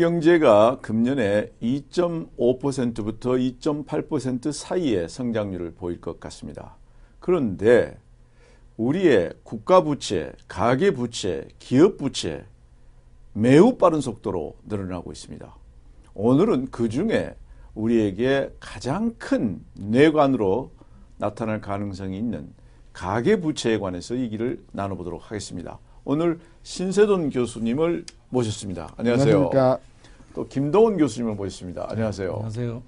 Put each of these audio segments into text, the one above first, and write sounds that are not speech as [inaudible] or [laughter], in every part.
경제가 금년에 2.5%부터 2.8% 사이의 성장률을 보일 것 같습니다. 그런데 우리의 국가 부채, 가계 부채, 기업 부채 매우 빠른 속도로 늘어나고 있습니다. 오늘은 그 중에 우리에게 가장 큰 뇌관으로 나타날 가능성이 있는 가계 부채에 관해서 얘기를 나눠보도록 하겠습니다. 오늘 신세돈 교수님을 모셨습니다. 안녕하세요. 안녕하십니까. 또 김동원 교수님을 모셨습니다. 안녕하세요. 안녕하세요.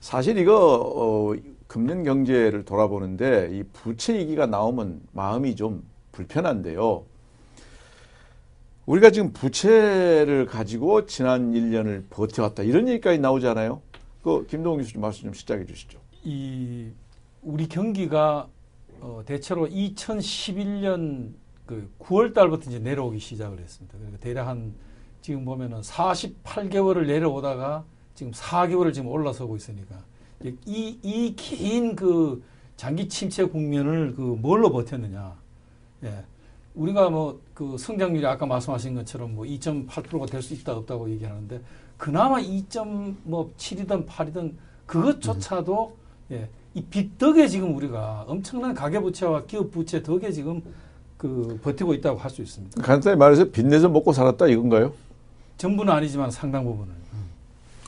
사실 이거 어, 금년 경제를 돌아보는데 이 부채 얘기가 나오면 마음이 좀 불편한데요. 우리가 지금 부채를 가지고 지난 1년을 버텨왔다 이런 얘기까지 나오잖아요. 그 김동훈 교수님 말씀 좀 시작해 주시죠. 이 우리 경기가 어, 대체로 2011년 그 9월 달부터 이제 내려오기 시작을 했습니다. 그러니까 대략 한 지금 보면은 48개월을 내려오다가 지금 4개월을 지금 올라서고 있으니까 이 이 긴 그 장기 침체 국면을 그 뭘로 버텼느냐? 예. 우리가 뭐 그 성장률이 아까 말씀하신 것처럼 뭐 2.8%가 될 수 있다 없다고 얘기하는데 그나마 2.7이든 8이든 그것조차도 예, 이빚 덕에 지금 우리가 엄청난 가계 부채와 기업 부채 덕에 지금 그 버티고 있다고 할 수 있습니다. 간단히 말해서 빚내서 먹고 살았다 이건가요? 전부는 아니지만 상당 부분은.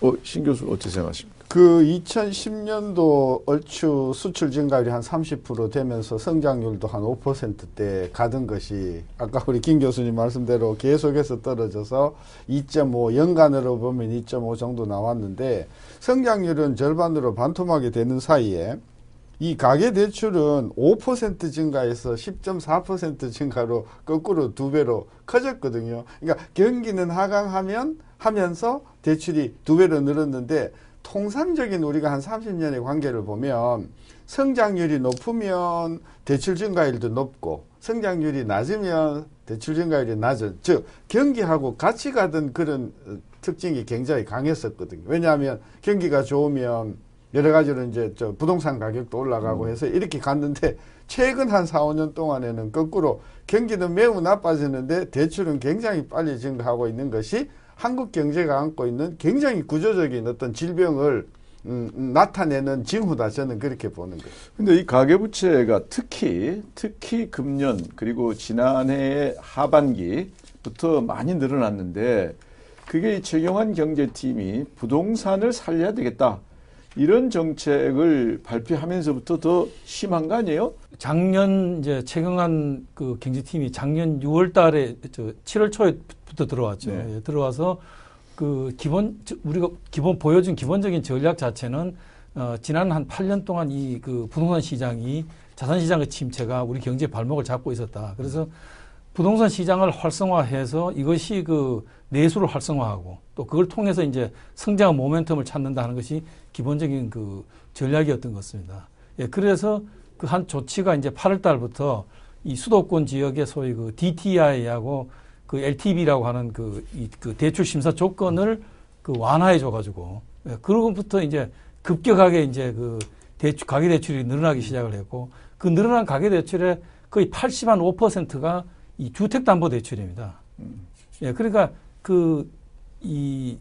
어, 신 교수 어떻게 생각하십니까? 그 2010년도 얼추 수출 증가율이 한 30% 되면서 성장률도 한 5%대 가던 것이 아까 우리 김 교수님 말씀대로 계속해서 떨어져서 2.5 연간으로 보면 2.5 정도 나왔는데 성장률은 절반으로 반토막이 되는 사이에 이 가계 대출은 5% 증가해서 10.4% 증가로 거꾸로 두 배로 커졌거든요. 그러니까 경기는 하강하면 하면서 대출이 두 배로 늘었는데 통상적인 우리가 한 30년의 관계를 보면 성장률이 높으면 대출 증가율도 높고 성장률이 낮으면 대출 증가율이 낮은 즉 경기하고 같이 가던 그런 특징이 굉장히 강했었거든요. 왜냐하면 경기가 좋으면 여러 가지로 이제 저 부동산 가격도 올라가고 음. 해서 이렇게 갔는데 최근 한 4, 5년 동안에는 거꾸로 경기는 매우 나빠지는데 대출은 굉장히 빨리 증가하고 있는 것이 한국 경제가 안고 있는 굉장히 구조적인 어떤 질병을 음, 음, 나타내는 징후다 저는 그렇게 보는 거예요. 근데 이 가계부채가 특히 특히 금년 그리고 지난해 하반기부터 많이 늘어났는데 그게 이 최경환 경제팀이 부동산을 살려야 되겠다 이런 정책을 발표하면서부터 더 심한 거 아니에요? 작년 이제 최경환 그 경제팀이 작년 6월 달에 저 7월 초에부터 들어왔죠. 네. 예, 들어와서 그 기본 저- 우리가 기본 보여준 기본적인 전략 자체는 어 지난 한 8년 동안 이 그 부동산 시장이 자산 시장의 침체가 우리 경제 발목을 잡고 있었다. 그래서 부동산 시장을 활성화해서 이것이 그 내수를 활성화하고 또 그걸 통해서 이제 성장 모멘텀을 찾는다 하는 것이 기본적인 그 전략이었던 것 같습니다. 예, 그래서 그 한 조치가 이제 8월 달부터 이 수도권 지역의 소위 그 DTI하고 그 LTV라고 하는 그, 이, 그 대출 심사 조건을 그 완화해 줘가지고 예, 그러고부터 이제 급격하게 이제 그 대출 가계 대출이 늘어나기 시작을 했고 그 늘어난 가계 대출의 거의 80한 5%가 이 주택담보대출입니다. 예, 그러니까 그 이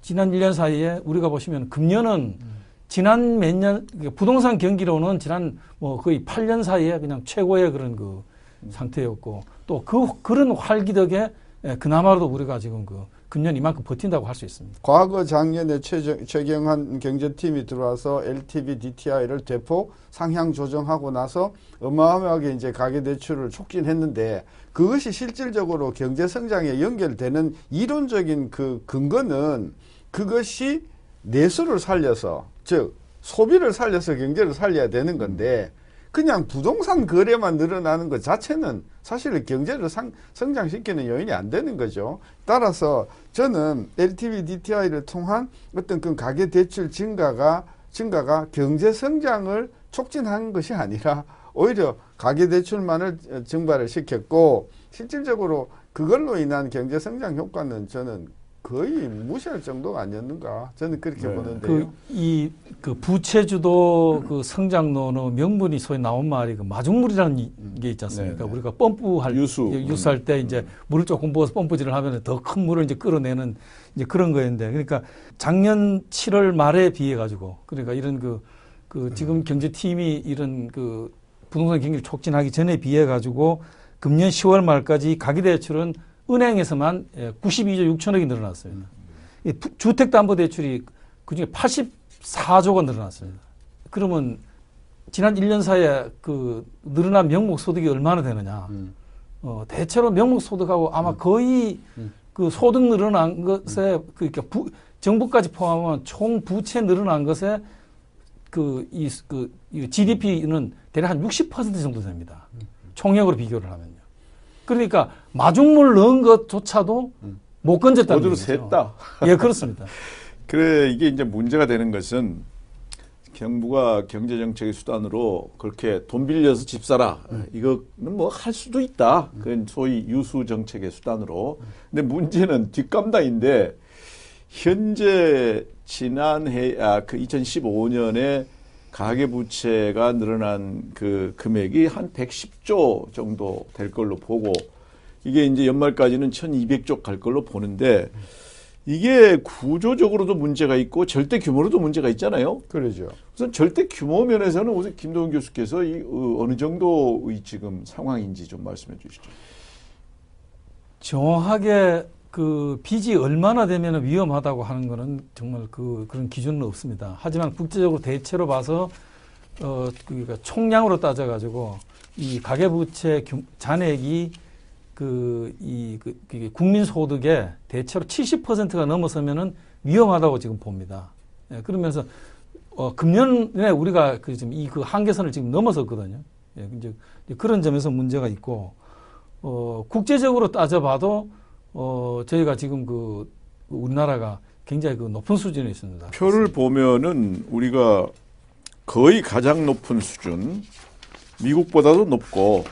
지난 1년 사이에 우리가 보시면 금년은 지난 몇 년 부동산 경기로는 지난 뭐 거의 8년 사이에 그냥 최고의 그런 그 상태였고 또 그 그런 활기 덕에 예, 그나마도 우리가 지금 그 금년 이만큼 버틴다고 할 수 있습니다. 과거 작년에 최정, 최경환 경제팀이 들어와서 LTV, DTI를 대폭 상향 조정하고 나서 어마어마하게 이제 가계 대출을 촉진했는데 그것이 실질적으로 경제 성장에 연결되는 이론적인 그 근거는 그것이 내수를 살려서 즉 소비를 살려서 경제를 살려야 되는 건데 그냥 부동산 거래만 늘어나는 것 자체는 사실 경제를 상, 성장시키는 요인이 안 되는 거죠. 따라서 저는 LTV, DTI를 통한 어떤 그 가계 대출 증가가 증가가 경제 성장을 촉진하는 것이 아니라 오히려 가계 대출만을 증발을 시켰고 실질적으로 그걸로 인한 경제 성장 효과는 저는 거의 무시할 정도가 아니었는가 저는 그렇게 네. 보는데요. 그이 그 부채주도 그 성장론의 명분이 소위 나온 말이 그 마중물이라는 이- 게 있지 않습니까? 네, 네. 우리가 펌프할 유수. 예, 유수할 때 이제 물을 조금 부어서 펌프질을 하면 더 큰 물을 이제 끌어내는 이제 그런 거였는데 그러니까 작년 7월 말에 비해 가지고 그러니까 이런 그, 그 지금 경제팀이 이런 그 부동산 경기를 촉진하기 전에 비해 가지고 금년 10월 말까지 가계대출은 은행에서만 92조 6천억이 늘어났습니다. 이 부- 주택담보대출이 그중에 84조가 늘어났습니다. 그러면 지난 1년 사이에 그 늘어난 명목 소득이 얼마나 되느냐? 음. 어, 대체로 명목 소득하고 아마 거의 음. 그 소득 늘어난 것에 그러니까 부, 정부까지 포함하면 총 부채 늘어난 것에 그 이 그, 이 GDP는 대략 한 60% 정도 됩니다. 총액으로 비교를 하면요. 그러니까 마중물 넣은 것조차도 음. 못 건졌다는 거죠. 샜다. 예, 그렇습니다. [laughs] 그래 이게 이제 문제가 되는 것은 정부가 경제 정책의 수단으로 그렇게 돈 빌려서 집 사라 이거는 뭐 할 수도 있다. 그건 소위 유수 정책의 수단으로. 근데 문제는 뒷감당인데 현재 지난해 아그 2015년에 가계 부채가 늘어난 그 금액이 한 110조 정도 될 걸로 보고 이게 이제 연말까지는 1200조 갈 걸로 보는데 이게 구조적으로도 문제가 있고 절대 규모로도 문제가 있잖아요. 그러죠. 우선 절대 규모 면에서는 우선 김동훈 교수께서 이 어, 어느 정도의 지금 상황인지 좀 말씀해 주시죠. 정확하게 그 빚이 얼마나 되면 위험하다고 하는 거는 정말 그 그런 기준은 없습니다. 하지만 국제적으로 대체로 봐서 어 그러니까 총량으로 따져 가지고 이 가계부채 규- 잔액이 그이 그, 그게 국민 소득의 대체로 70%가 넘어서면은 위험하다고 지금 봅니다. 예, 그러면서 어 금년에 우리가 그 지금 이 그 한계선을 지금 넘어섰거든요. 예, 이제 그런 점에서 문제가 있고 어, 국제적으로 따져봐도 어, 저희가 지금 그 우리나라가 굉장히 그 높은 수준에 있습니다. 표를 보면은 우리가 거의 가장 높은 수준, 미국보다도 높고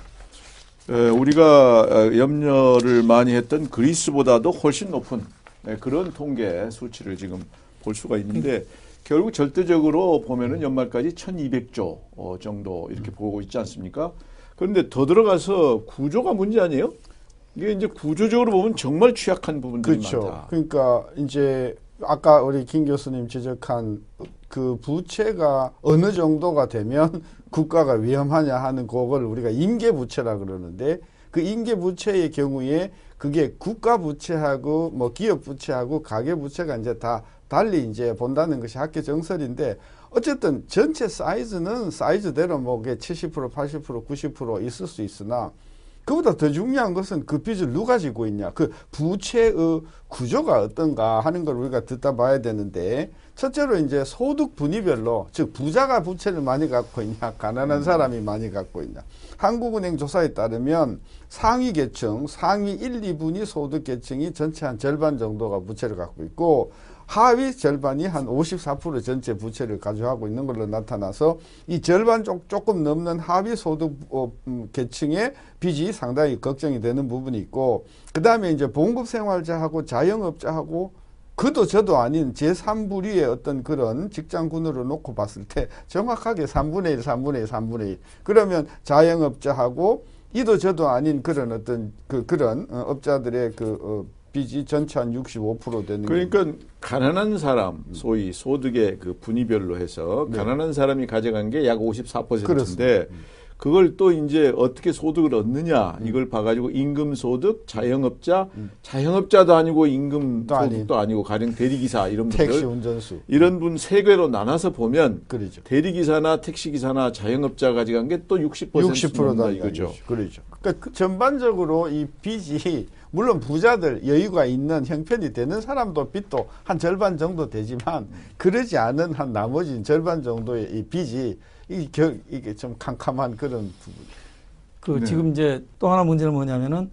에, 우리가 어, 염려를 많이 했던 그리스보다도 훨씬 높은 네, 그런 통계 수치를 지금 볼 수가 있는데 결국 절대적으로 보면은 연말까지 1,200조 어, 정도 이렇게 보고 있지 않습니까? 그런데 더 들어가서 구조가 문제 아니에요? 이게 이제 구조적으로 보면 정말 취약한 부분들이 그렇죠. 많다. 그러니까 이제 아까 우리 김 교수님 지적한 그 부채가 어느 정도가 되면 [laughs] 국가가 위험하냐 하는 그걸 우리가 임계 부채라 그러는데 그 임계 부채의 경우에 그게 국가 부채하고 뭐 기업 부채하고 가계 부채가 이제 다 달리 이제 본다는 것이 학계 정설인데 어쨌든 전체 사이즈는 사이즈대로 뭐 그게 70% 80% 90% 있을 수 있으나 그보다 더 중요한 것은 그 빚을 누가 지고 있냐. 그 부채의 구조가 어떤가 하는 걸 우리가 듣다 봐야 되는데, 첫째로 이제 소득 분위별로, 즉, 부자가 부채를 많이 갖고 있냐, 가난한 사람이 많이 갖고 있냐. 한국은행 조사에 따르면 상위 계층, 상위 1, 2분위 소득 계층이 전체 한 절반 정도가 부채를 갖고 있고, 하위 절반이 한 54% 전체 부채를 가져가고 있는 걸로 나타나서 이 절반 쪽 조금 넘는 하위 소득 어, 음, 계층의 빚이 상당히 걱정이 되는 부분이 있고 그 다음에 이제 봉급 생활자하고 자영업자하고 그도 저도 아닌 제3부류의 어떤 그런 직장군으로 놓고 봤을 때 정확하게 3분의 1, 3분의 1, 3분의 1. 그러면 자영업자하고 이도 저도 아닌 그런 어떤 그 그런 어, 업자들의 그 어, 빚이 전체 한 65% 되는 그러니까 가난한 사람 소위 소득의 그 분위별로 해서 네. 가난한 사람이 가져간 게 약 54%인데 그렇습니다. 그걸 또 이제 어떻게 소득을 얻느냐 이걸 봐가지고 임금 소득 자영업자 음. 자영업자도 아니고 임금 또 소득도 아니고 가령 대리기사 이런 [laughs] 택시 분들 운전수 이런 분 세 개로 나눠서 보면 그러죠. 대리기사나 택시기사나 자영업자 가져간 게 또 60% 60%다 넘는다 이거죠. 그렇죠. 그러니까 그 전반적으로 이 빚이 물론 부자들 여유가 있는 형편이 되는 사람도 빚도 한 절반 정도 되지만 그러지 않은 한 나머지 절반 정도의 이 빚이 이 겨, 이게 좀 캄캄한 그런 부분. 그 네. 지금 이제 또 하나 문제는 뭐냐면은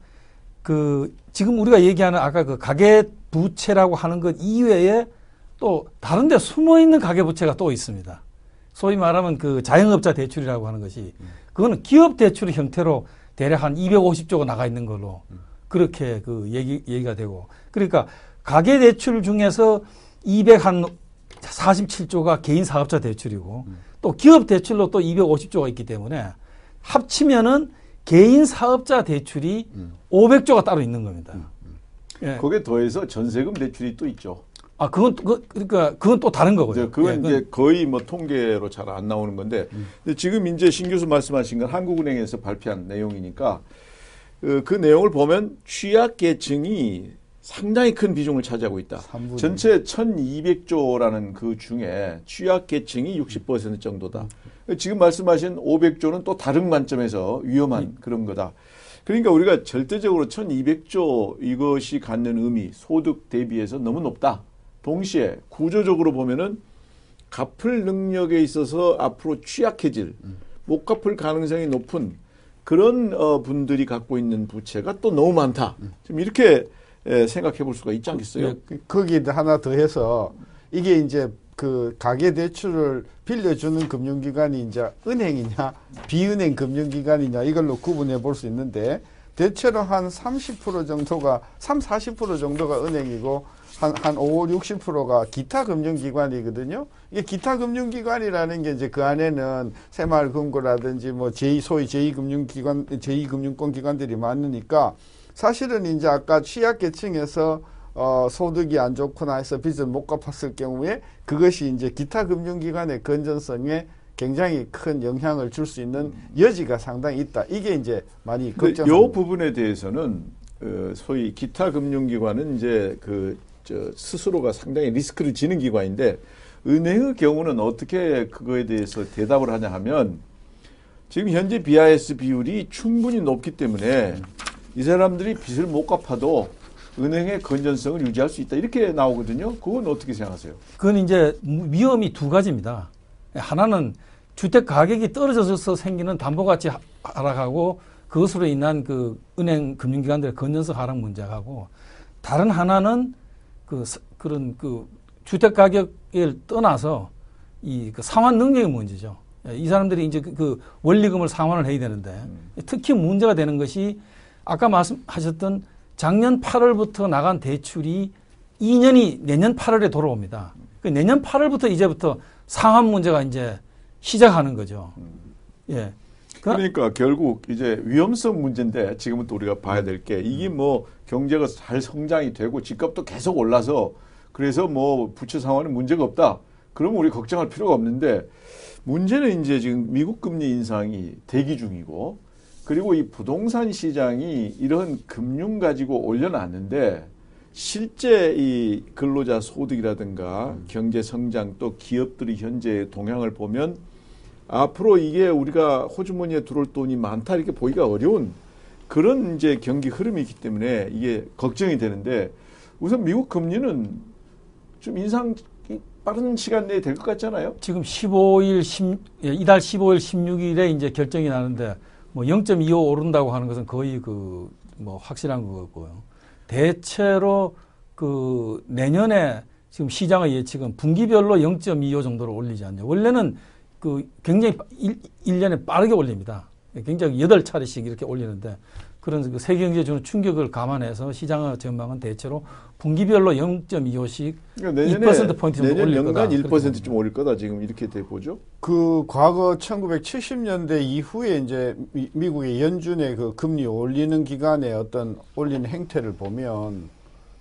그 지금 우리가 얘기하는 아까 그 가계 부채라고 하는 것 이외에 또 다른 데 숨어 있는 가계 부채가 또 있습니다. 소위 말하면 그 자영업자 대출이라고 하는 것이 그거는 기업 대출의 형태로 대략 한 250조가 나가 있는 걸로 그렇게 그 얘기 얘기가 되고 그러니까 가계 대출 중에서 247조가 개인 사업자 대출이고 또 기업 대출로 또 250조가 있기 때문에 합치면은 개인 사업자 대출이 500조가 따로 있는 겁니다. 예. 거기에 더해서 전세금 대출이 또 있죠. 아 그건 또- 그, 그러니까 그건 또 다른 거고요. 이제 그건 예, 이제 거의 뭐 통계로 잘 안 나오는 건데 근데 지금 이제 신 교수 말씀하신 건 한국은행에서 발표한 내용이니까 그, 그 내용을 보면 취약계층이 상당히 큰 비중을 차지하고 있다. 삼분의 전체 1,200조라는 그 중에 취약계층이 60% 정도다. 지금 말씀하신 500조는 또 다른 관점에서 위험한 그런 거다. 그러니까 우리가 절대적으로 1,200조 이것이 갖는 의미, 소득 대비해서 너무 높다. 동시에 구조적으로 보면은 갚을 능력에 있어서 앞으로 취약해질, 못 갚을 가능성이 높은 그런 어, 분들이 갖고 있는 부채가 또 너무 많다. 지금 이렇게 에, 생각해 볼 수가 있지 않겠어요? 예, 그- 거기에 하나 더 해서 이게 이제 그 가계 대출을 빌려주는 금융기관이 이제 은행이냐 비은행 금융기관이냐 이걸로 구분해 볼 수 있는데 대체로 한 30% 정도가 3, 40% 정도가 은행이고 한, 한 5, 60%가 기타 금융기관이거든요. 이게 기타 금융기관이라는 게 이제 그 안에는 새마을금고라든지 뭐 제2 소위 제2금융기관, 제2금융권 기관들이 많으니까 사실은 이제 아까 취약계층에서 어, 소득이 안 좋거나 해서 빚을 못 갚았을 경우에 그것이 이제 기타 금융기관의 건전성에 굉장히 큰 영향을 줄 수 있는 여지가 상당히 있다. 이게 이제 많이 걱정. 요 부분에 대해서는 어, 소위 기타 금융기관은 이제 그저 스스로가 상당히 리스크를 지는 기관인데 은행의 경우는 어떻게 그거에 대해서 대답을 하냐 하면 지금 현재 BIS 비율이 충분히 높기 때문에 이 사람들이 빚을 못 갚아도 은행의 건전성을 유지할 수 있다 이렇게 나오거든요. 그건 어떻게 생각하세요? 그건 이제 위험이 두 가지입니다. 하나는 주택 가격이 떨어져서 생기는 담보 가치 하- 하락하고 그것으로 인한 그 은행 금융기관들의 건전성 하락 문제하고 다른 하나는 그 사- 그런 그 주택 가격을 떠나서 이 그 상환 능력의 문제죠. 예, 이 사람들이 이제 그- 그 원리금을 상환을 해야 되는데 특히 문제가 되는 것이 아까 말씀하셨던 작년 8월부터 나간 대출이 2년이 내년 8월에 돌아옵니다. 그 내년 8월부터 이제부터 상환 문제가 이제 시작하는 거죠. 예. 그- 그러니까 결국 이제 위험성 문제인데 지금은 또 우리가 봐야 될 게 이게 뭐 경제가 잘 성장이 되고 집값도 계속 올라서 그래서 뭐 부채 상황은 문제가 없다. 그러면 우리 걱정할 필요가 없는데 문제는 이제 지금 미국 금리 인상이 대기 중이고 그리고 이 부동산 시장이 이런 금융 가지고 올려놨는데 실제 이 근로자 소득이라든가 경제 성장 또 기업들이 현재 동향을 보면 앞으로 이게 우리가 호주머니에 들어올 돈이 많다 이렇게 보기가 어려운 그런 이제 경기 흐름이 있기 때문에 이게 걱정이 되는데 우선 미국 금리는 좀 인상 빠른 시간 내에 될 것 같잖아요. 지금 15일, 10, 예, 이달 15일, 16일에 이제 결정이 나는데 뭐 0.25 오른다고 하는 것은 거의 그 뭐 확실한 것 같고요. 대체로 그 내년에 지금 시장의 예측은 분기별로 0.25 정도로 올리지 않냐. 원래는 그 굉장히 일, 1년에 빠르게 올립니다. 굉장히 8차례씩 이렇게 올리는데 그런 그 세계 경제에 주는 충격을 감안해서 시장의 전망은 대체로 분기별로 0.25씩 그러니까 내년에 2% 포인트 정도 내년 올릴 연간 거다. 그렇게 1%좀 올릴 거다 지금 이렇게 돼 보죠. 그 과거 1970년대 이후에 이제 미, 미국의 연준의 그 금리 올리는 기간에 어떤 올리는 행태를 보면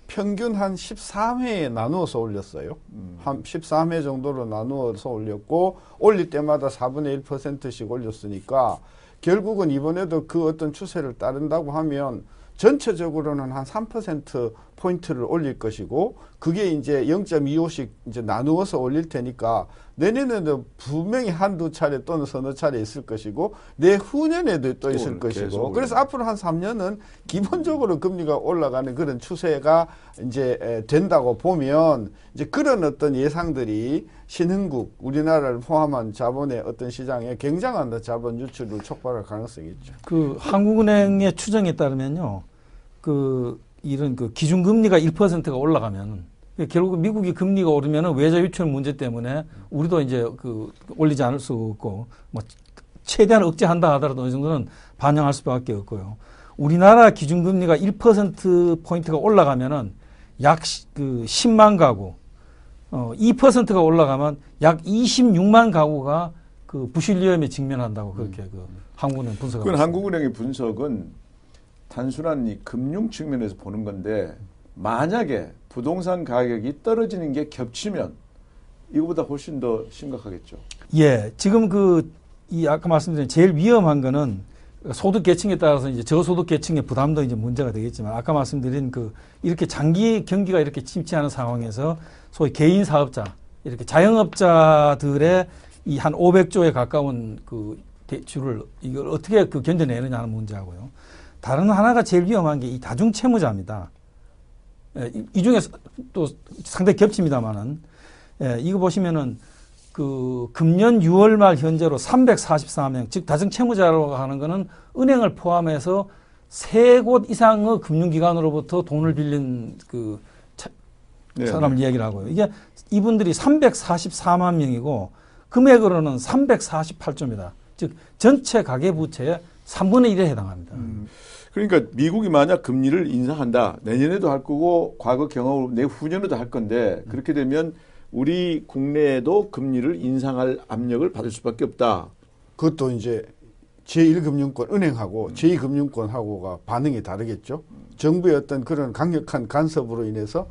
평균 한 13회에 나누어서 올렸어요. 음. 한 13회 정도로 나누어서 올렸고 올릴 때마다 4분의 1%씩 올렸으니까 결국은 이번에도 그 어떤 추세를 따른다고 하면 전체적으로는 한 3% 포인트를 올릴 것이고 그게 이제 0.25씩 이제 나누어서 올릴 테니까 내년에도 분명히 한두 차례 또는 서너 차례 있을 것이고 내후년에도 또 있을 것이고. 그래서 앞으로 한 3년은 기본적으로 금리가 올라가는 그런 추세가 이제 에, 된다고 보면 이제 그런 어떤 예상들이 신흥국 우리나라를 포함한 자본의 어떤 시장에 굉장한 자본 유출을 촉발할 가능성이 있죠. 그 한국은행의 추정에 따르면요, 그 이런 그 기준 금리가 1%가 올라가면 결국 미국이 금리가 오르면은 외자 유출 문제 때문에 우리도 이제 그 올리지 않을 수 없고 뭐 최대한 억제한다 하더라도 어느 정도는 반영할 수밖에 없고요. 우리나라 기준 금리가 1% 포인트가 올라가면은 약 그 10만 가구, 어, 2%가 올라가면 약 26만 가구가 그 부실 위험에 직면한다고 그렇게 그 한국은행 분석하고 그건. 한국은행의 분석은 단순한 이 금융 측면에서 보는 건데 만약에 부동산 가격이 떨어지는 게 겹치면 이거보다 훨씬 더 심각하겠죠. 예, 지금 그 이 아까 말씀드린 제일 위험한 거는 소득 계층에 따라서 이제 저소득 계층의 부담도 이제 문제가 되겠지만 아까 말씀드린 그 이렇게 장기 경기가 이렇게 침체하는 상황에서 소위 개인 사업자 이렇게 자영업자들의 이 한 500조에 가까운 그 대출을 이걸 어떻게 그 견뎌내느냐 하는 문제하고요. 다른 하나가 제일 위험한 게 이 다중 채무자입니다. 예, 이- 이 중에 또 상당히 겹칩니다만은 예, 이거 보시면은 그 금년 6월 말 현재로 344명, 즉 다중 채무자라고 하는 거는 은행을 포함해서 세 곳 이상의 금융기관으로부터 돈을 빌린 그 차- 네. 사람을 이야기를 하고요. 이게 이분들이 344만 명이고 금액으로는 348조입니다. 즉 전체 가계 부채의 3분의 1에 해당합니다. 그러니까 미국이 만약 금리를 인상한다. 내년에도 할 거고 과거 경험으로 내후년에도 할 건데 그렇게 되면 우리 국내에도 금리를 인상할 압력을 받을 수밖에 없다. 그것도 이제 제1금융권 은행하고 제2금융권하고가 반응이 다르겠죠. 정부의 어떤 그런 강력한 간섭으로 인해서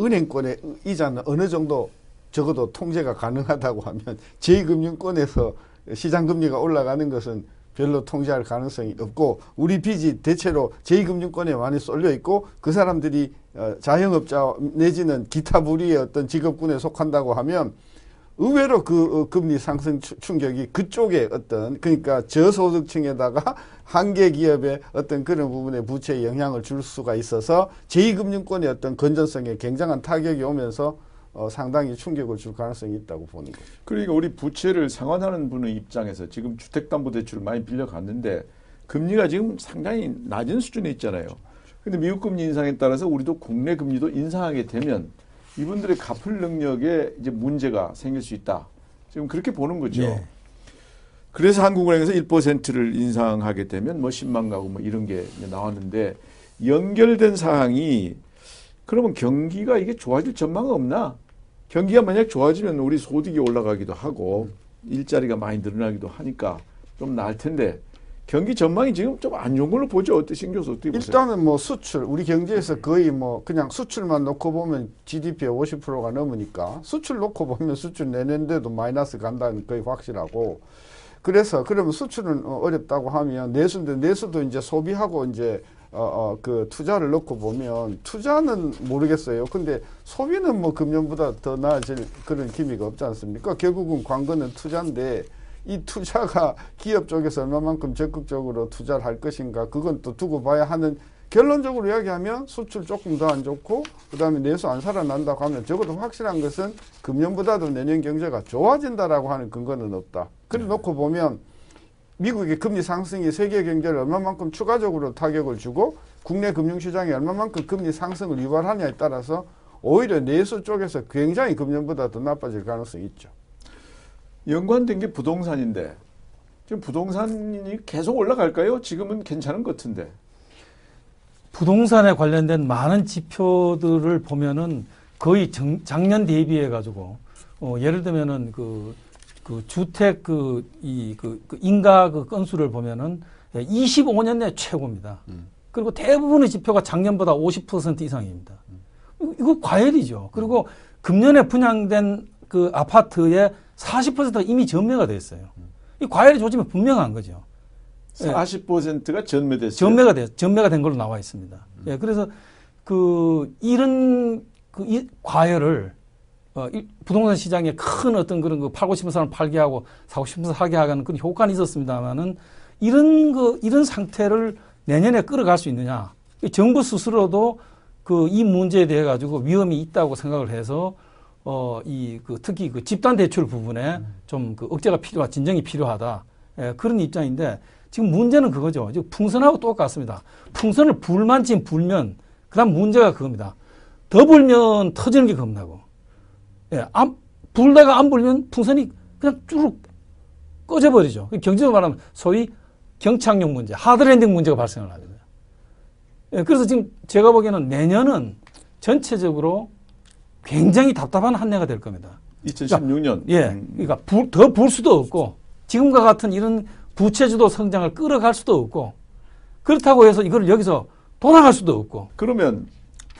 은행권의 이자는 어느 정도 적어도 통제가 가능하다고 하면 제2금융권에서 시장 금리가 올라가는 것은 별로 통제할 가능성이 없고 우리 빚이 대체로 제2금융권에 많이 쏠려 있고 그 사람들이 어, 자영업자 내지는 기타 부리의 어떤 직업군에 속한다고 하면 의외로 그 어, 금리 상승 추- 충격이 그쪽에 어떤 그러니까 저소득층에다가 [laughs] 한계 기업의 어떤 그런 부분에 부채에 영향을 줄 수가 있어서 제2금융권의 어떤 건전성에 굉장한 타격이 오면서 어, 상당히 충격을 줄 가능성이 있다고 보는 거죠. 그러니까 우리 부채를 상환하는 분의 입장에서 지금 주택담보대출을 많이 빌려갔는데 금리가 지금 상당히 낮은 수준에 있잖아요. 근데 미국 금리 인상에 따라서 우리도 국내 금리도 인상하게 되면 이분들의 갚을 능력에 이제 문제가 생길 수 있다. 지금 그렇게 보는 거죠. 예. 그래서 한국은행에서 1%를 인상하게 되면 뭐 10만 가구 뭐 이런 게 이제 나왔는데 연결된 사항이 그러면 경기가 이게 좋아질 전망은 없나? 경기가 만약 좋아지면 우리 소득이 올라가기도 하고 일자리가 많이 늘어나기도 하니까 좀 나을 텐데 경기 전망이 지금 좀 안 좋은 걸로 보죠. 어때 신 교수 어떻게 보세요? 일단은 뭐 수출 우리 경제에서 거의 뭐 그냥 수출만 놓고 보면 GDP의 50%가 넘으니까 수출 놓고 보면 수출 내년대도 마이너스 간다는 거의 확실하고 그래서 그러면 수출은 어, 어렵다고 하면 내수인데 내수도 이제 소비하고 이제 어, 어, 그 투자를 놓고 보면 투자는 모르겠어요. 근데 소비는 뭐 금년보다 더 나아질 그런 기미가 없지 않습니까? 결국은 광고는 투자인데 이 투자가 [laughs] 기업 쪽에서 얼마만큼 적극적으로 투자를 할 것인가 그건 또 두고 봐야 하는 결론적으로 이야기하면 수출 조금 더 안 좋고 그 다음에 내수 안 살아난다고 하면 적어도 확실한 것은 금년보다도 내년 경제가 좋아진다라고 하는 근거는 없다. 그래 놓고 보면 미국의 금리 상승이 세계 경제를 얼마만큼 추가적으로 타격을 주고 국내 금융시장이 얼마만큼 금리 상승을 유발하냐에 따라서 오히려 내수 쪽에서 굉장히 금년보다 더 나빠질 가능성이 있죠. 연관된 게 부동산인데 지금 부동산이 계속 올라갈까요? 지금은 괜찮은 것 같은데. 부동산에 관련된 많은 지표들을 보면은 거의 정- 작년 대비해 가지고 어, 예를 들면은 그, 그 주택 그이그 인가 그 건수를 보면은 25년 내 최고입니다. 그리고 대부분의 지표가 작년보다 50% 이상입니다. 이거- 이거 과열이죠. 그리고 금년에 분양된 그 아파트의 40%가 이미 전매가 됐어요. 이 과열의 조짐이 분명한 거죠. 예. 40%가 전매됐어요. 전매가 돼 전매가 된 걸로 나와 있습니다. 예, 그래서 그 이런 그 이, 과열을 어, 이, 부동산 시장에 큰 어떤 그런 그 팔고 싶은 사람 팔게 하고 사고 싶은 사람 사게 하는 그런 효과는 있었습니다만은 이런 그 이런 상태를 내년에 끌어갈 수 있느냐? 이 정부 스스로도 그 이 문제에 대해 가지고 위험이 있다고 생각을 해서 어, 이 그 특히 그 집단 대출 부분에 좀그 억제가 필요하, 진정이 필요하다. 예, 그런 입장인데 지금 문제는 그거죠. 지금 풍선하고 똑같습니다. 풍선을 불만 지금 불면 그다음 문제가 그겁니다. 더 불면 터지는 게 겁나고, 예, 안, 불다가 안 불면 풍선이 그냥 쭉 꺼져버리죠. 경제적으로 말하면 소위 경착용 문제, 하드랜딩 문제가 발생을 합니다. 예, 그래서 지금 제가 보기에는 내년은 전체적으로 굉장히 답답한 한 해가 될 겁니다. 2016년. 예, 음, 그러니까 더볼 수도 없고 지금과 같은 이런 부채주도 성장을 끌어갈 수도 없고 그렇다고 해서 이걸 여기서 돌아갈 수도 없고 그러면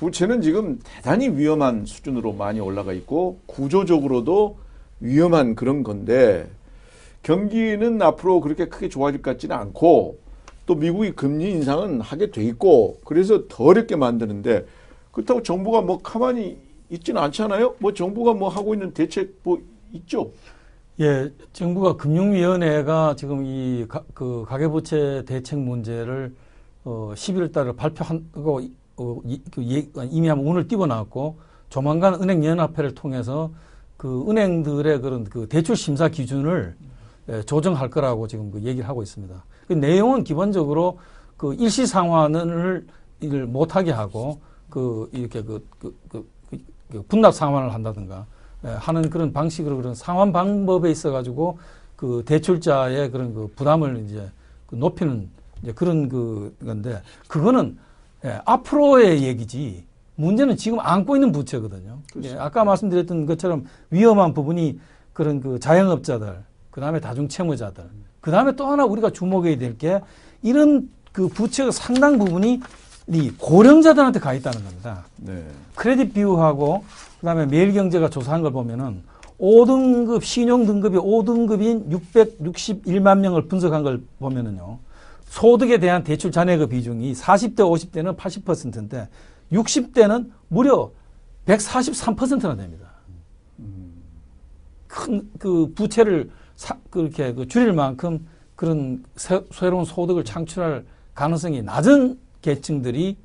부채는 지금 대단히 위험한 수준으로 많이 올라가 있고 구조적으로도 위험한 그런 건데 경기는 앞으로 그렇게 크게 좋아질 것 같지는 않고 또 미국이 금리 인상은 하게 돼 있고 그래서 더 어렵게 만드는데 그렇다고 정부가 뭐 가만히 있지는 않잖아요. 뭐 정부가 뭐 하고 있는 대책 뭐 있죠. 예, 정부가 금융위원회가 지금 이그 가계부채 대책 문제를 어 11월 달에 발표하고 어, 이, 그 예, 이미 한번 오늘 띄워 놨고 조만간 은행연합회를 통해서 그 은행들의 그런 그 대출 심사 기준을 예, 조정할 거라고 지금 그 얘기를 하고 있습니다. 그 내용은 기본적으로 그 일시 상환을 이를 못하게 하고 그 이렇게 그, 그, 그, 그 분납 상환을 한다든가 예, 하는 그런 방식으로 그런 상환 방법에 있어 가지고 그 대출자의 그런 그 부담을 이제 그 높이는 이제 그런 그 건데 그거는 예, 앞으로의 얘기지 문제는 지금 안고 있는 부채거든요. 예, 아까 말씀드렸던 것처럼 위험한 부분이 그런 그 자영업자들 그 다음에 다중채무자들. 그 다음에 또 하나 우리가 주목해야 될 게 이런 그 부채의 상당 부분이 이 고령자들한테 가 있다는 겁니다. 네. 크레딧 비유하고 그 다음에 매일경제가 조사한 걸 보면은 5등급, 신용 등급이 5등급인 661만 명을 분석한 걸 보면은요. 소득에 대한 대출 잔액의 비중이 40대, 50대는 80%인데 60대는 무려 143%나 됩니다. 큰 그 부채를 사, 그렇게 그 줄일 만큼 그런 새, 새로운 소득을 창출할 가능성이 낮은 계층들이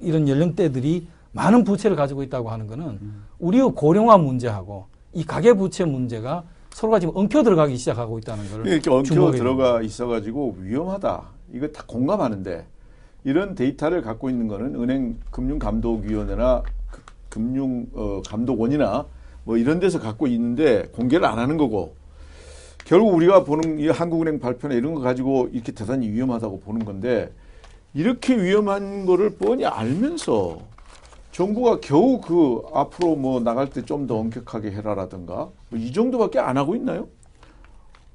이런 연령대들이 많은 부채를 가지고 있다고 하는 것은 우리의 고령화 문제하고 이 가계 부채 문제가 서로가 지금 엉켜 들어가기 시작하고 있다는 걸 이렇게 엉켜 들어가 있어가지고 위험하다. 이거 다 공감하는데 이런 데이터를 갖고 있는 거는 은행 금융감독위원회나 그 금융 어, 감독원이나 뭐 이런 데서 갖고 있는데 공개를 안 하는 거고 결국 우리가 보는 이 한국은행 발표나 이런 거 가지고 이렇게 대단히 위험하다고 보는 건데 이렇게 위험한 거를 뻔히 알면서 정부가 겨우 그 앞으로 뭐 나갈 때 좀 더 엄격하게 해라라든가 뭐 이 정도밖에 안 하고 있나요?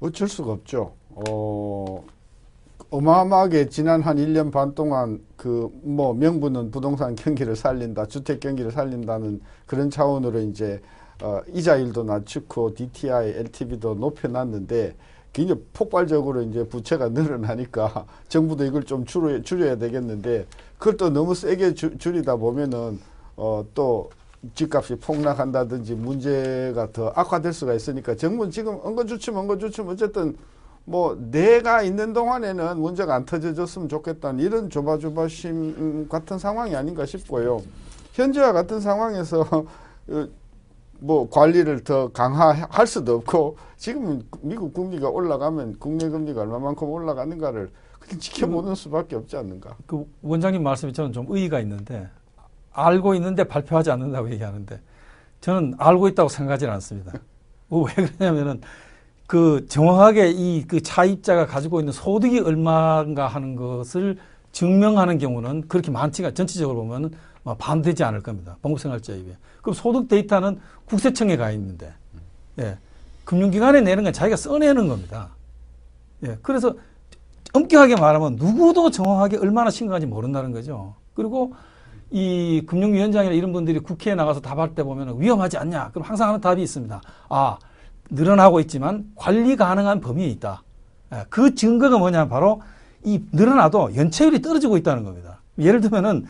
어쩔 수가 없죠. 어, 어마어마하게 지난 한 1년 반 동안 그 뭐 명분은 부동산 경기를 살린다, 주택 경기를 살린다는 그런 차원으로 이제 어, 이자율도 낮추고 DTI, LTV도 높여놨는데 굉장히 폭발적으로 이제 부채가 [laughs] 늘어나니까 정부도 이걸 좀 줄여, 줄여야 되겠는데 그걸 또 너무 세게 주, 줄이다 보면은 어, 또 집값이 폭락한다든지 문제가 더 악화될 수가 있으니까 정부는 지금 엉거주춤 엉거주춤 어쨌든 뭐 내가 있는 동안에는 문제가 안 터져졌으면 좋겠다는 이런 조바조바심 같은 상황이 아닌가 싶고요. 현재와 같은 상황에서 [laughs] 어, 뭐 관리를 더 강화할 수도 없고 지금 미국 금리가 올라가면 국내 금리가 얼마만큼 올라가는가를 그냥 지켜보는 수밖에 없지 않는가. 그 원장님 말씀이 저는 좀 의의가 있는데 알고 있는데 발표하지 않는다고 얘기하는데 저는 알고 있다고 생각하지는 않습니다. 뭐 [laughs] 왜 그러냐면은 그 정확하게 이 그 차입자가 가지고 있는 소득이 얼마인가 하는 것을 증명하는 경우는 그렇게 많지가 전체적으로 보면은 뭐 반되지 않을 겁니다. 봉급생활자입에. 그럼 소득 데이터는 국세청에 가 있는데, 예. 금융기관에 내는 건 자기가 써내는 겁니다. 예. 그래서 엄격하게 말하면 누구도 정확하게 얼마나 심각한지 모른다는 거죠. 그리고 이 금융위원장이나 이런 분들이 국회에 나가서 답할 때 보면 위험하지 않냐? 그럼 항상 하는 답이 있습니다. 아, 늘어나고 있지만 관리 가능한 범위에 있다. 예. 그 증거가 뭐냐면 바로 이 늘어나도 연체율이 떨어지고 있다는 겁니다. 예를 들면은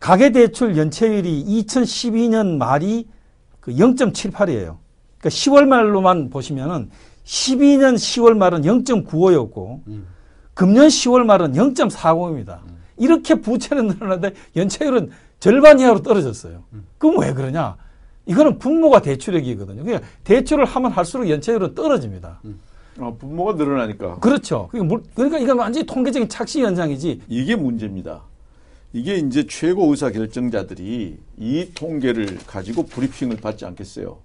가계대출 연체율이 2012년 말이 그 0.78이에요. 그러니까 10월 말로만 보시면은 12년 10월 말은 0.95였고 음. 금년 10월 말은 0.40입니다. 이렇게 부채는 늘어나는데 연체율은 절반 이하로 떨어졌어요. 그럼 왜 그러냐? 이거는 분모가 대출액이거든요. 그러니까 대출을 하면 할수록 연체율은 떨어집니다. 아, 분모가 늘어나니까 그렇죠. 그러니까 이건 완전히 통계적인 착시 현상이지. 이게 문제입니다. 이게 이제 최고 의사 결정자들이 이 통계를 가지고 브리핑을 받지 않겠어요.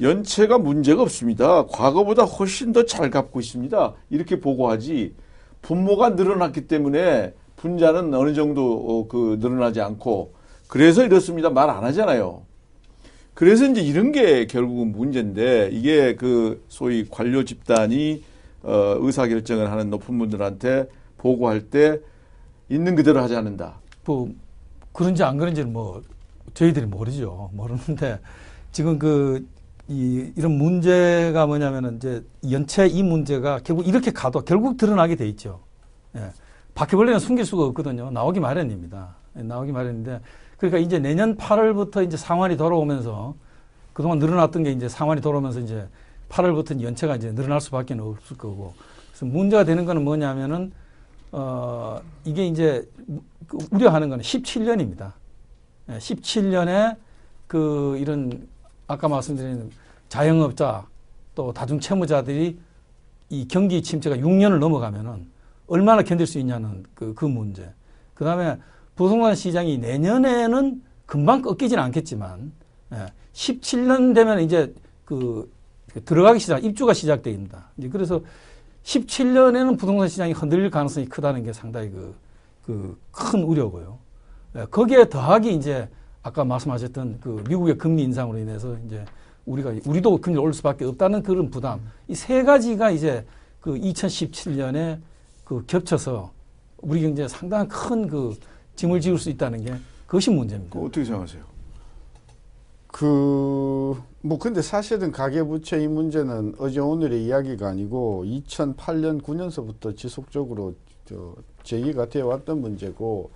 연체가 문제가 없습니다. 과거보다 훨씬 더 잘 갚고 있습니다. 이렇게 보고하지. 분모가 늘어났기 때문에 분자는 어느 정도 어, 그 늘어나지 않고 그래서 이렇습니다. 말 안 하잖아요. 그래서 이제 이런 게 결국은 문제인데 이게 그 소위 관료 집단이 어, 의사 결정을 하는 높은 분들한테 보고할 때 있는 그대로 하지 않는다. 뭐 그런지 안 그런지는 뭐 저희들이 모르죠. 모르는데 지금 그 이, 이런 문제가 뭐냐면은 이제 연체 이 문제가 결국 이렇게 가도 결국 드러나게 돼 있죠. 예. 바퀴벌레는 숨길 수가 없거든요. 나오기 마련입니다. 예, 나오기 마련인데 그러니까 이제 내년 8월부터 이제 상환이 돌아오면서 그동안 늘어났던 게 이제 상환이 돌아오면서 이제 8월부터 연체가 이제 늘어날 수밖에 없을 거고 그래서 문제가 되는 거는 뭐냐면은 어 이게 이제 그 우려하는 거는 17년입니다. 예, 17년에 그 이런 아까 말씀드린 자영업자 또 다중 채무자들이 이 경기 침체가 6년을 넘어가면은 얼마나 견딜 수 있냐는 그, 그 문제. 그 다음에 부동산 시장이 내년에는 금방 꺾이지는 않겠지만, 예, 17년 되면 이제 그, 그 들어가기 시작, 입주가 시작됩니다. 이제 그래서 17년에는 부동산 시장이 흔들릴 가능성이 크다는 게 상당히 그, 그 큰 우려고요. 예, 거기에 더하기 이제 아까 말씀하셨던 그 미국의 금리 인상으로 인해서 이제 우리가 우리도 금리를 올릴 수밖에 없다는 그런 부담 이 세 가지가 이제 그 2017년에 그 겹쳐서 우리 경제에 상당한 큰그 짐을 지을 수 있다는 게 그것이 문제입니다. 어떻게 생각하세요? 그, 뭐, 근데 사실은 가계부채 이 문제는 어제 오늘의 이야기가 아니고 2008년, 9년서부터 지속적으로 저 제기가 되어 왔던 문제고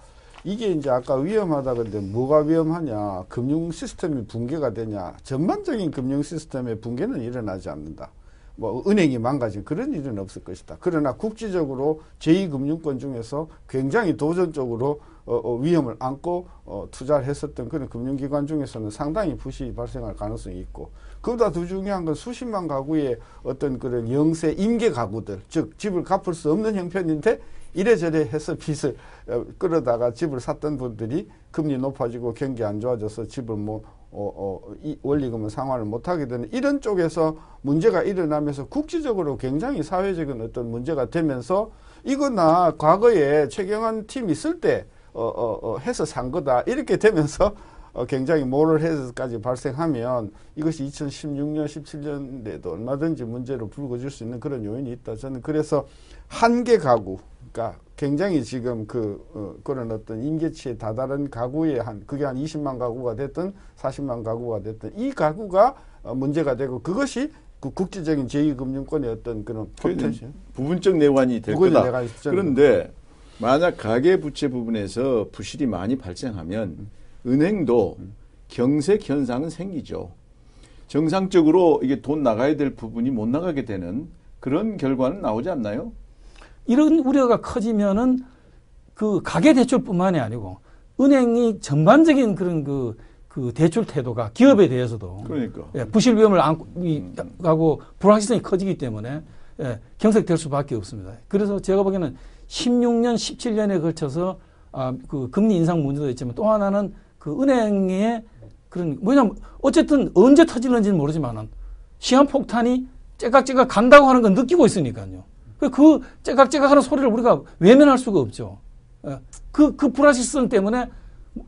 이게 이제 아까 위험하다 근데 뭐가 위험하냐. 금융 시스템이 붕괴가 되냐. 전반적인 금융 시스템의 붕괴는 일어나지 않는다. 뭐 은행이 망가진 그런 일은 없을 것이다. 그러나 국지적으로 제2금융권 중에서 굉장히 도전적으로 어, 어, 위험을 안고 어, 투자를 했었던 그런 금융기관 중에서는 상당히 부실이 발생할 가능성이 있고 그보다 더 중요한 건 수십만 가구의 어떤 그런 영세 임계 가구들 즉 집을 갚을 수 없는 형편인데 이래저래 해서 빚을 어, 끌어다가 집을 샀던 분들이 금리 높아지고 경기 안 좋아져서 집을 뭐 어, 어, 이 원리금은 상환을 못하게 되는 이런 쪽에서 문제가 일어나면서 국지적으로 굉장히 사회적인 어떤 문제가 되면서 이거나 과거에 최경환 팀이 있을 때 어, 어, 어, 해서 산 거다 이렇게 되면서 어, 굉장히 모럴 해서까지 발생하면 이것이 2016년, 17년에도 얼마든지 문제로 불거질 수 있는 그런 요인이 있다. 저는 그래서 한 개 가구, 그러니까 굉장히 지금 그 어, 그런 어떤 임계치에 다다른 가구의 한 그게 한 20만 가구가 됐든 40만 가구가 됐든 이 가구가 어, 문제가 되고 그것이 그 국제적인 제2금융권의 어떤 그런 potential 부분적 내환이 될 거다. 그런데 만약 가계 부채 부분에서 부실이 많이 발생하면 은행도 경색 현상은 생기죠. 정상적으로 이게 돈 나가야 될 부분이 못 나가게 되는 그런 결과는 나오지 않나요? 이런 우려가 커지면은 그 가계 대출뿐만이 아니고 은행이 전반적인 그런 그, 그 대출 태도가 기업에 대해서도 그러니까. 예, 부실 위험을 안고 이, 하고 불확실성이 커지기 때문에 예, 경색될 수밖에 없습니다. 그래서 제가 보기에는 16년, 17년에 걸쳐서 아, 그 금리 인상 문제도 있지만 또 하나는 그 은행의 그런 뭐냐면 어쨌든 언제 터질는지는 모르지만은 시한 폭탄이 째깍째깍 간다고 하는 건 느끼고 있으니까요. 그, 그 째깍째깍 하는 소리를 우리가 외면할 수가 없죠. 예, 그, 그 불확실성 때문에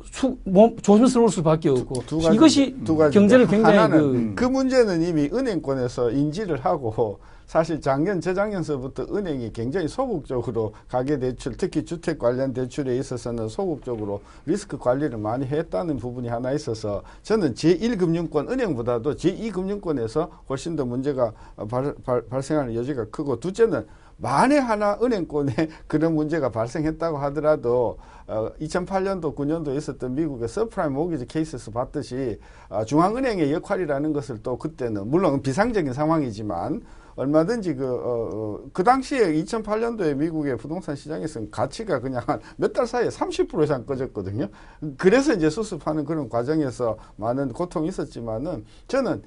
수, 뭐, 조심스러울 수밖에 없고 두 가지, 이것이 두. 경제를 굉장히 그 그 문제는 이미 은행권에서 인지를 하고 사실 작년 재작년서부터 은행이 굉장히 소극적으로 가계 대출 특히 주택 관련 대출에 있어서는 소극적으로 리스크 관리를 많이 했다는 부분이 하나 있어서 저는 제1금융권 은행보다도 제2금융권에서 훨씬 더 문제가 발, 발, 발생하는 여지가 크고 둘째는 만에 하나 은행권에 [laughs] 그런 문제가 발생했다고 하더라도 어, 2008년도 9년도 있었던 미국의 subprime mortgage 케이스에서 봤듯이 어, 중앙은행의 역할이라는 것을 또 그때는 물론 비상적인 상황이지만 얼마든지 그, 어, 어, 그 당시에 2008년도에 미국의 부동산 시장에서는 가치가 그냥 몇 달 사이에 30% 이상 꺼졌거든요. 그래서 이제 수습하는 그런 과정에서 많은 고통이 있었지만은 저는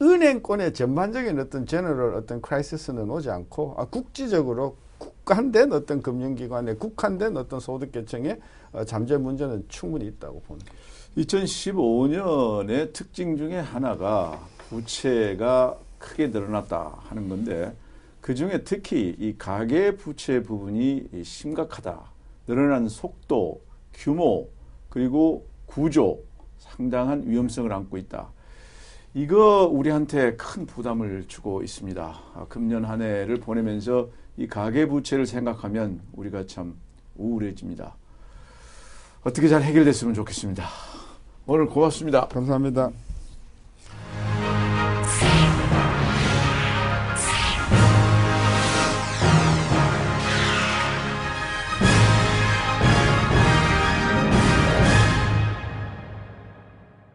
은행권의 전반적인 어떤 제너럴 어떤 크라이시스는 오지 않고 아, 국지적으로 국한된 어떤 금융기관에 국한된 어떤 소득계층의 어, 잠재 문제는 충분히 있다고 보는 거죠. 2015년의 특징 중에 하나가 부채가 크게 늘어났다 하는 건데 그 중에 특히 이 가계 부채 부분이 심각하다. 늘어난 속도, 규모, 그리고 구조 상당한 위험성을 안고 있다. 이거 우리한테 큰 부담을 주고 있습니다. 아, 금년 한 해를 보내면서 이 가계 부채를 생각하면 우리가 참 우울해집니다. 어떻게 잘 해결됐으면 좋겠습니다. 오늘 고맙습니다. 감사합니다.